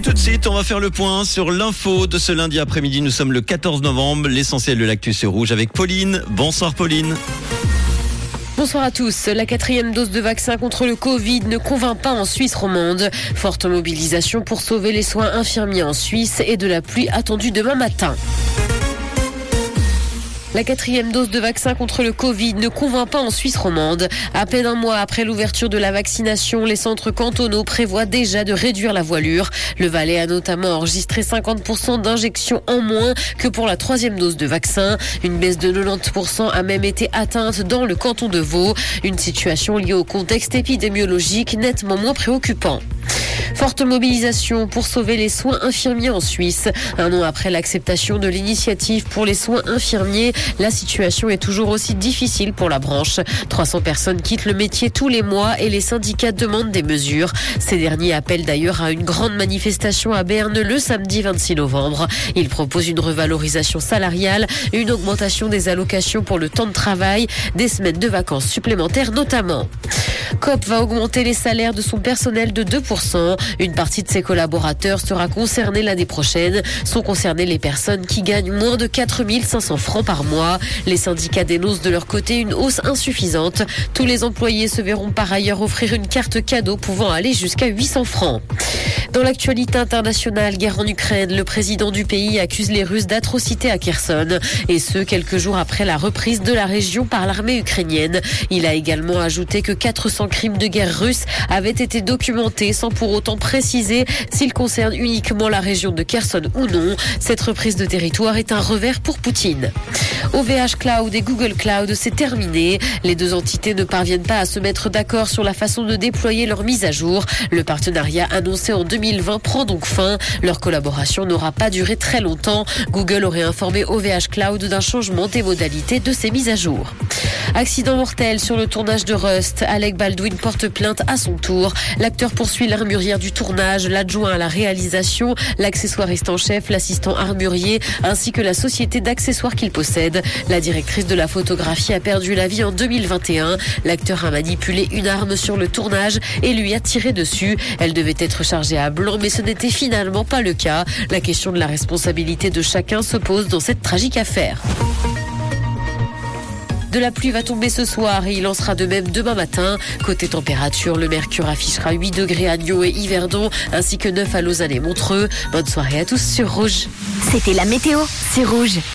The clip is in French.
Et tout de suite, on va faire le point sur l'info de ce lundi après-midi. Nous sommes le 14 novembre, l'essentiel de l'actu sur rouge avec Pauline. Bonsoir Pauline. Bonsoir à tous. La quatrième dose de vaccin contre le Covid ne convainc pas en Suisse romande. Forte mobilisation pour sauver les soins infirmiers en Suisse et de la pluie attendue demain matin. La quatrième dose de vaccin contre le Covid ne convainc pas en Suisse romande. À peine un mois après l'ouverture de la vaccination, les centres cantonaux prévoient déjà de réduire la voilure. Le Valais a notamment enregistré 50% d'injections en moins que pour la troisième dose de vaccin. Une baisse de 90% a même été atteinte dans le canton de Vaud. Une situation liée au contexte épidémiologique nettement moins préoccupant. Forte mobilisation pour sauver les soins infirmiers en Suisse. Un an après l'acceptation de l'initiative pour les soins infirmiers, la situation est toujours aussi difficile pour la branche. 300 personnes quittent le métier tous les mois et les syndicats demandent des mesures. Ces derniers appellent d'ailleurs à une grande manifestation à Berne le samedi 26 novembre. Ils proposent une revalorisation salariale, une augmentation des allocations pour le temps de travail, des semaines de vacances supplémentaires notamment. COP va augmenter les salaires de son personnel de 2%. Une partie de ses collaborateurs sera concernée l'année prochaine. Sont concernées les personnes qui gagnent moins de 4500 francs par mois. Les syndicats dénoncent de leur côté une hausse insuffisante. Tous les employés se verront par ailleurs offrir une carte cadeau pouvant aller jusqu'à 800 francs. Dans l'actualité internationale, guerre en Ukraine, le président du pays accuse les Russes d'atrocités à Kherson, et ce, quelques jours après la reprise de la région par l'armée ukrainienne. Il a également ajouté que 400 crimes de guerre russes avaient été documentés sans pour autant préciser s'ils concernent uniquement la région de Kherson ou non. Cette reprise de territoire est un revers pour Poutine. OVH Cloud et Google Cloud, c'est terminé. Les deux entités ne parviennent pas à se mettre d'accord sur la façon de déployer leur mise à jour. Le partenariat annoncé en 2020 prend donc fin. Leur collaboration n'aura pas duré très longtemps. Google aurait informé OVH Cloud d'un changement des modalités de ses mises à jour. Accident mortel sur le tournage de Rust. Alec Baldwin porte plainte à son tour. L'acteur poursuit l'armurière du tournage, l'adjoint à la réalisation, l'accessoiriste en chef, l'assistant armurier, ainsi que la société d'accessoires qu'il possède. La directrice de la photographie a perdu la vie en 2021. L'acteur a manipulé une arme sur le tournage et lui a tiré dessus. Elle devait être chargée à blanc, mais ce n'était finalement pas le cas. La question de la responsabilité de chacun se pose dans cette tragique affaire. De la pluie va tomber ce soir et il en sera de même demain matin. Côté température, le mercure affichera 8 degrés à Nyon et Yverdon, ainsi que 9 à Lausanne et Montreux. Bonne soirée à tous sur Rouge. C'était la météo, c'est Rouge.